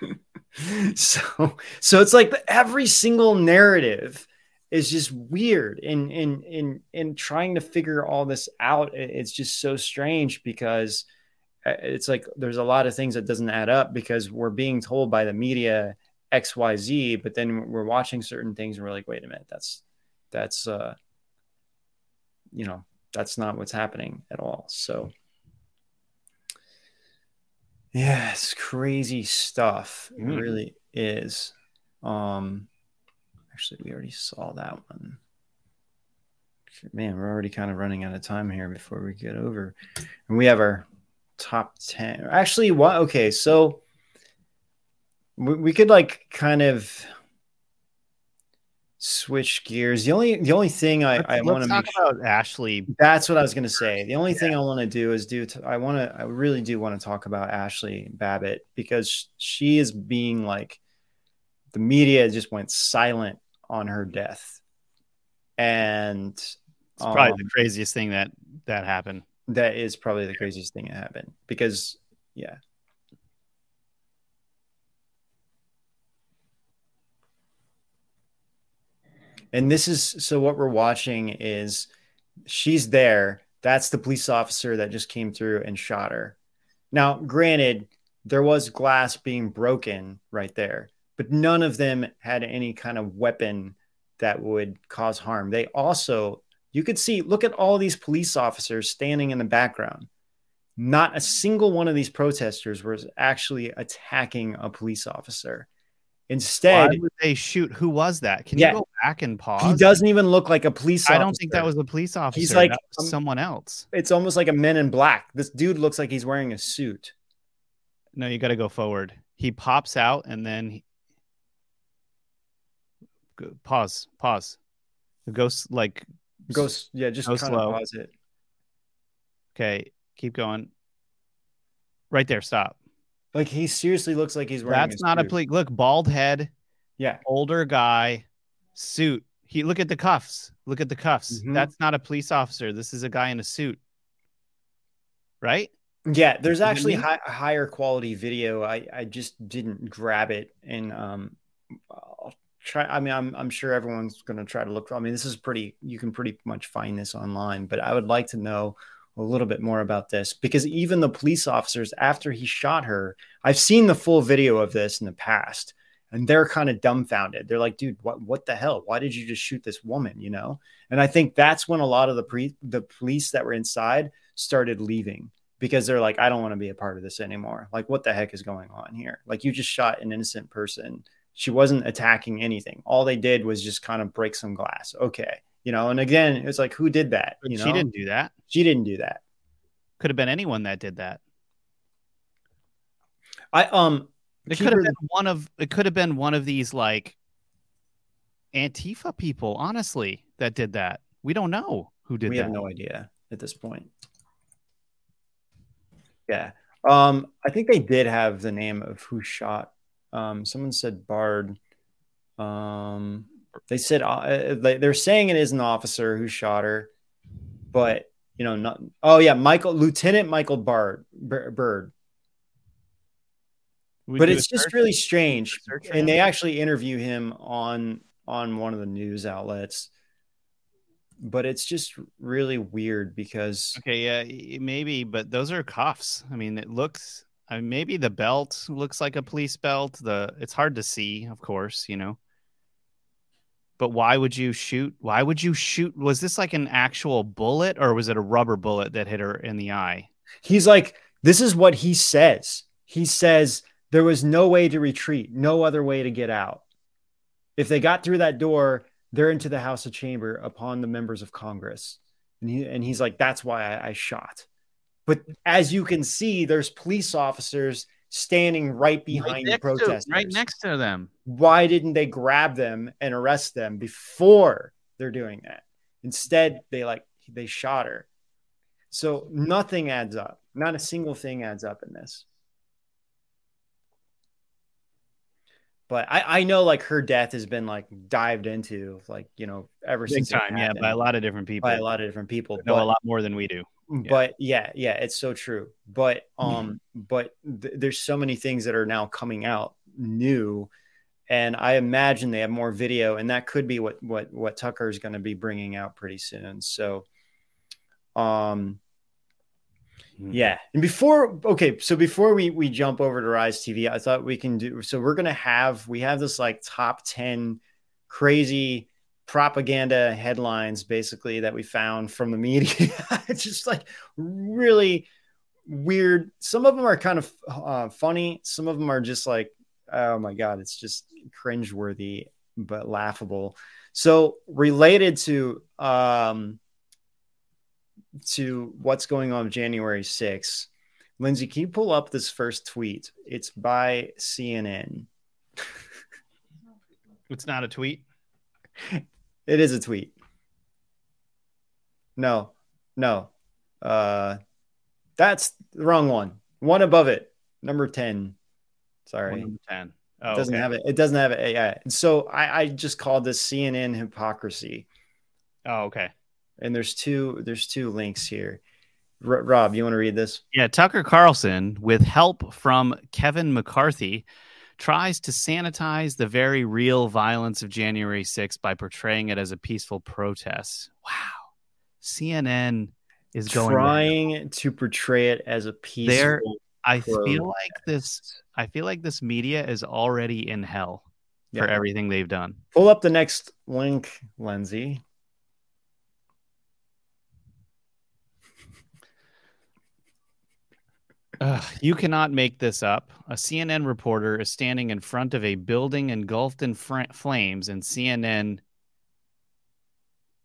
so so it's like every single narrative is just weird in in in in trying to figure all this out it's just so strange because uh, it's like there's a lot of things that doesn't add up because we're being told by the media xyz but then we're watching certain things and we're like wait a minute that's that's uh you know that's not what's happening at all so Yeah, it's crazy stuff. It Mm. really is. Um actually we already saw that one. Man, we're already kind of running out of time here before we get over. And we have our top 10. Actually, what okay, so we, we could like kind of switch gears. The only the only thing I, Let's, I want to talk make about Ashley. that's what I was going to say. The only thing I want to do is do. T- I want to. I really do want to talk about Ashli Babbitt because she is being like, the media just went silent on her death, and It's probably um, the craziest thing that that happened. that is probably the craziest thing that happened because, yeah. And this is so what we're watching is she's there. That's the police officer that just came through and shot her. Now, granted, there was glass being broken right there, but none of them had any kind of weapon that would cause harm. They also, you could see, look at all these police officers standing in the background. Not a single one of these protesters was actually attacking a police officer. Instead, Why would they shoot? Who was that? Can Yeah. you go back and pause? he doesn't even look like a police officer. I don't think that was a police officer. He's like um, someone else. it's almost like a men in black. This dude looks like he's wearing a suit. No, you got to go forward. He pops out and then he... Go- pause. Pause. The ghost like Go, yeah, just Go kind slow. of pause it. okay. Keep going. Right there. Stop. Like he seriously looks like he's wearing. That's not a suit. police. Look, bald head, Yeah, older guy, suit. He look at the cuffs. Look at the cuffs. Mhm. That's not a police officer. This is a guy in a suit. Right? yeah. There's actually higher quality video. I I just didn't grab it, and um, try. I mean, I'm I'm sure everyone's gonna try to look. For i mean, this is pretty. You can pretty much find this online, but I would like to know a little bit more about this because even the police officers after he shot her, I've seen the full video of this in the past. And they're kind of dumbfounded. They're like, "Dude, what what the hell? Why did you just shoot this woman?" You know. And I think that's when a lot of the pre the police that were inside started leaving because they're like, I don't want to be a part of this anymore. Like, what the heck is going on here? Like, you just shot an innocent person. She wasn't attacking anything. All they did was just kind of break some glass. Okay. You know, and again, it's like, who did that? You know, she didn't do that. She didn't do that. Could have been anyone that did that. I, um, It could have been one of it could have been one of these like Antifa people, honestly, that did that. We don't know who did we that. have no idea at this point. Yeah. Um, I think they did have the name of who shot. Um, someone said Bard. Um, they said uh, they, they're saying it is an officer who shot her, but you know, not. Oh yeah, Michael Lieutenant Michael Bard Byrd. We but it's just really strange, and they actually interview him on on one of the news outlets. But it's just really weird because Okay, yeah, maybe, but those are cuffs. I mean, it looks. I mean, maybe the belt looks like a police belt. The it's hard to see, of course, you know. But why would you shoot? Why would you shoot? Was this like an actual bullet, or was it a rubber bullet that hit her in the eye? he's like, this is what he says. He says there was no way to retreat, no other way to get out. If they got through that door, they're into the House of Chamber upon the members of Congress. And, he, and he's like, that's why I, I shot. But as you can see, there's police officers standing right behind the next to- protesters. right next to them. Why didn't they grab them and arrest them before they're doing that? Instead, they like they shot her. So nothing adds up. Not a single thing adds up in this. But I, I know like her death has been like dived into like you know ever Big since it time, yeah, happened by a lot of different people. by a lot of different people. know a lot more than we do. But yeah yeah it's so true. But um but th- there's so many things that are now coming out new and i imagine they have more video and that could be what what what tucker is going to be bringing out pretty soon. So um yeah. And before okay so before we we jump over to rise tv i thought we can do so we're gonna have we have this like top 10 crazy propaganda headlines basically that we found from the media it's just like really weird. Some of them are kind of uh, funny. Some of them are just like, oh my god, it's just cringeworthy but laughable. So related to um to what's going on January 6th, Lindsay, can you pull up this first tweet? It's by CNN. It's not a tweet. It is a tweet. No, no. Uh that's the wrong one. One above it. Number 10. Sorry. One number 10. it Oh, doesn't okay. have it. It doesn't have it. Yeah. So I, I just called this CNN hypocrisy. Oh, okay. And there's two there's two links here. R- Rob, you want to read this? Yeah, Tucker Carlson, with help from Kevin McCarthy, tries to sanitize the very real violence of January 6th by portraying it as a peaceful protest. Wow. CNN is going trying to portray it as a peaceful. There, I feel like this. I feel like this media is already in hell for everything they've done. Pull up the next link, Lindsay. Ugh, you cannot make this up. A CNN reporter is standing in front of a building engulfed in fr- flames, and CNN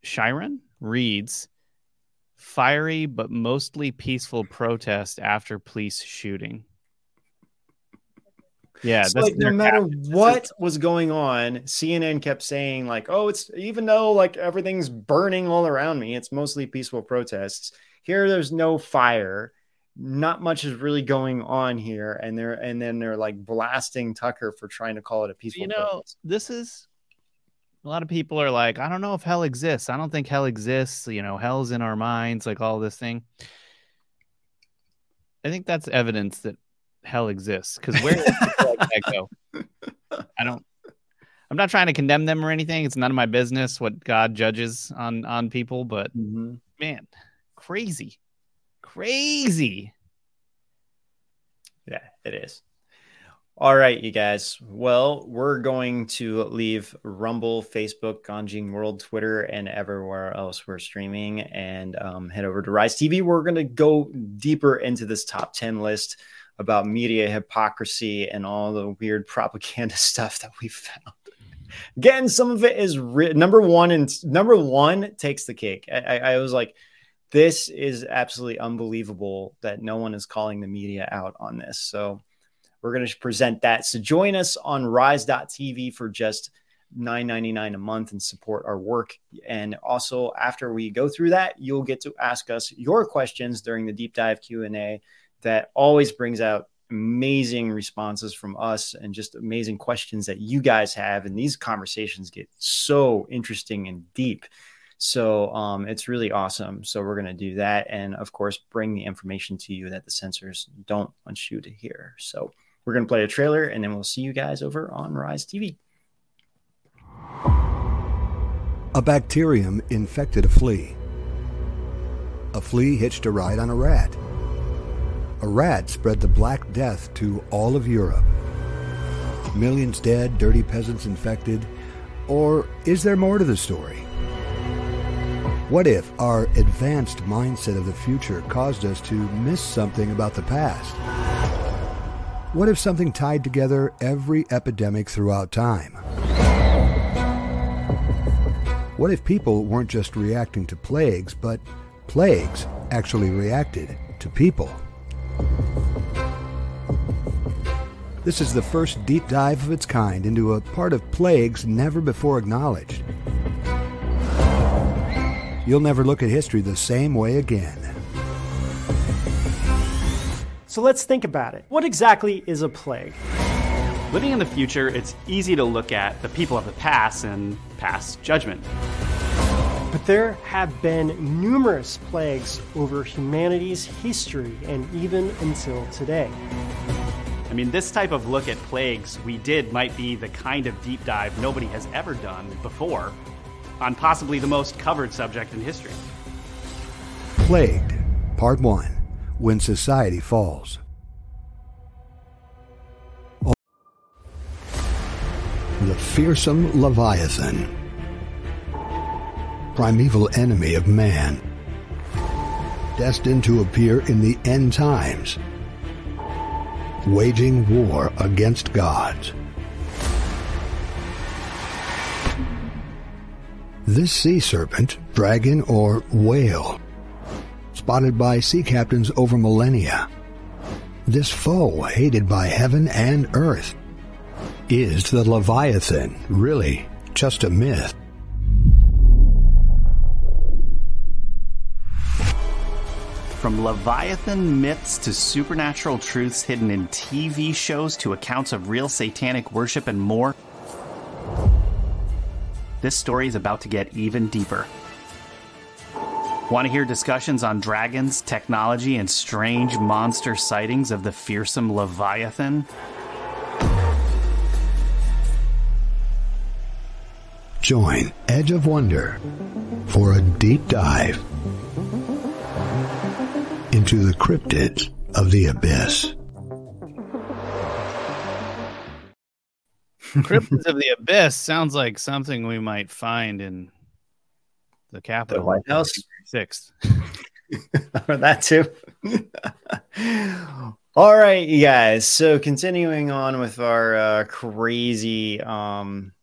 chyron reads fiery but mostly peaceful protest after police shooting. Yeah, that's like no matter what was going on, CNN kept saying like, "Oh, it's even though like everything's burning all around me, it's mostly peaceful protests. Here, there's no fire. Not much is really going on here." And they're and then they're like blasting Tucker for trying to call it a peaceful. you know, protest. this is a lot of people are like, I don't know if hell exists. I don't think hell exists. You know, hell's in our minds, like all this thing. I think that's evidence that hell exists because where like that go? I don't. I'm not trying to condemn them or anything. It's none of my business what God judges on on people, but mm-hmm. man, crazy, crazy. Yeah, it is. All right, you guys. Well, we're going to leave Rumble, Facebook, Gan Jing World, Twitter, and everywhere else we're streaming and um, head over to Rise TV. We're going to go deeper into this top 10 list about media hypocrisy and all the weird propaganda stuff that we found. Again, some of it is ri- number one, and number one takes the cake. I, I, I was like, this is absolutely unbelievable that no one is calling the media out on this. So, we're going to present that. So join us on rise.tv for just $9.99 a month and support our work. And also after we go through that, you'll get to ask us your questions during the deep dive Q&A that always brings out amazing responses from us and just amazing questions that you guys have. And these conversations get so interesting and deep. So um, it's really awesome. So we're going to do that. And of course, bring the information to you that the censors don't want you to hear. So we're going to play a trailer and then we'll see you guys over on Rise TV. A bacterium infected a flea. A flea hitched a ride on a rat. A rat spread the Black Death to all of Europe. Millions dead, dirty peasants infected. Or is there more to the story? What if our advanced mindset of the future caused us to miss something about the past? What if something tied together every epidemic throughout time? What if people weren't just reacting to plagues, but plagues actually reacted to people? This is the first deep dive of its kind into a part of plagues never before acknowledged. You'll never look at history the same way again. So let's think about it. What exactly is a plague? Living in the future, it's easy to look at the people of the past and pass judgment. But there have been numerous plagues over humanity's history and even until today. I mean, this type of look at plagues we did might be the kind of deep dive nobody has ever done before on possibly the most covered subject in history. Plagued, Part 1 When Society Falls. The fearsome Leviathan, primeval enemy of man. destined to appear in the end times, waging war against gods. This sea serpent, dragon, or whale, spotted by sea captains over millennia, this foe hated by heaven and earth, is the Leviathan really just a myth? From Leviathan myths to supernatural truths hidden in TV shows to accounts of real satanic worship and more, this story is about to get even deeper. Want to hear discussions on dragons, technology, and strange monster sightings of the fearsome Leviathan? Join Edge of Wonder for a deep dive into the cryptids of the abyss. Cryptids of the Abyss sounds like something we might find in the Capitol. The White House? Sixth. that too. All right, you guys. So continuing on with our uh, crazy um,